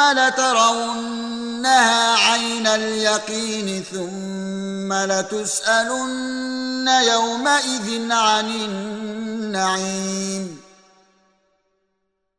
لترونها عين اليقين ثم لتسألن يومئذ عن النعيم.